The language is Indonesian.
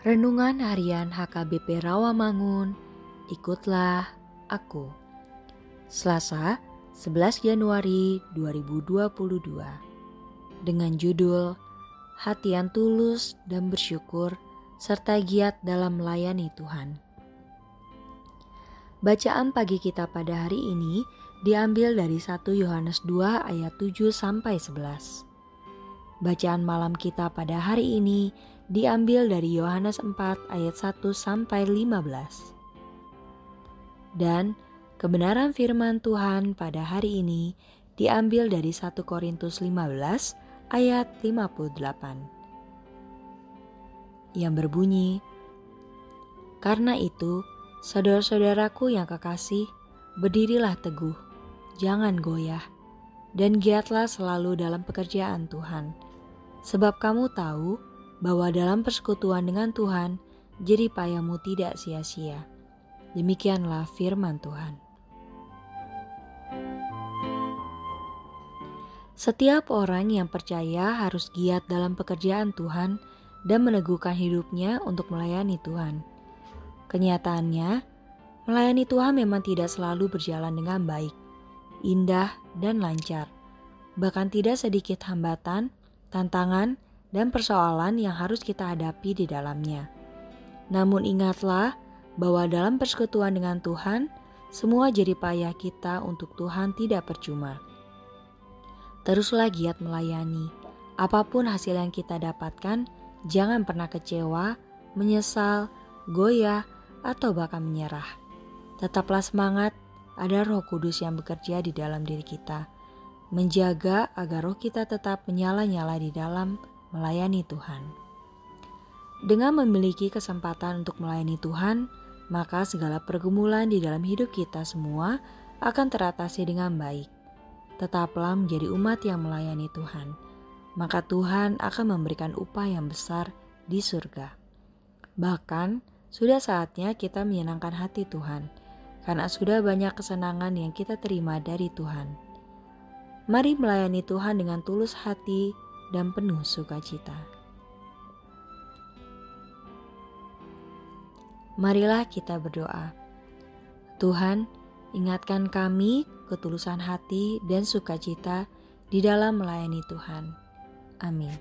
Renungan Harian HKBP Rawamangun, ikutlah aku. Selasa, 11 Januari 2022. Dengan judul Hati yang tulus dan bersyukur serta giat dalam melayani Tuhan. Bacaan pagi kita pada hari ini diambil dari 1 Yohanes 2 ayat 7 sampai 11. Bacaan malam kita pada hari ini diambil dari Yohanes 4 ayat 1 sampai 15. Dan kebenaran firman Tuhan pada hari ini diambil dari 1 Korintus 15 ayat 58. Yang berbunyi, Karena itu, saudara-saudaraku yang kekasih, berdirilah teguh, jangan goyah, dan giatlah selalu dalam pekerjaan Tuhan. Sebab kamu tahu bahwa dalam persekutuan dengan Tuhan, jadi payamu tidak sia-sia. Demikianlah firman Tuhan. Setiap orang yang percaya harus giat dalam pekerjaan Tuhan dan meneguhkan hidupnya untuk melayani Tuhan. Kenyataannya, melayani Tuhan memang tidak selalu berjalan dengan baik, indah, dan lancar. Bahkan tidak sedikit hambatan, tantangan, dan persoalan yang harus kita hadapi di dalamnya. Namun ingatlah bahwa dalam persekutuan dengan Tuhan, semua jadi payah kita untuk Tuhan tidak percuma. Teruslah giat melayani. Apa pun hasil yang kita dapatkan, jangan pernah kecewa, menyesal, goyah, atau bahkan menyerah. Tetaplah semangat, ada roh kudus yang bekerja di dalam diri kita. Menjaga agar roh kita tetap menyala-nyala di dalam melayani Tuhan. Dengan memiliki kesempatan untuk melayani Tuhan, maka segala pergumulan di dalam hidup kita semua akan teratasi dengan baik. Tetaplah menjadi umat yang melayani Tuhan, maka Tuhan akan memberikan upah yang besar di surga. Bahkan, sudah saatnya kita menyenangkan hati Tuhan, karena sudah banyak kesenangan yang kita terima dari Tuhan. Mari melayani Tuhan dengan tulus hati dan penuh sukacita. Marilah kita berdoa. Tuhan, ingatkan kami ketulusan hati dan sukacita di dalam melayani Tuhan. Amin.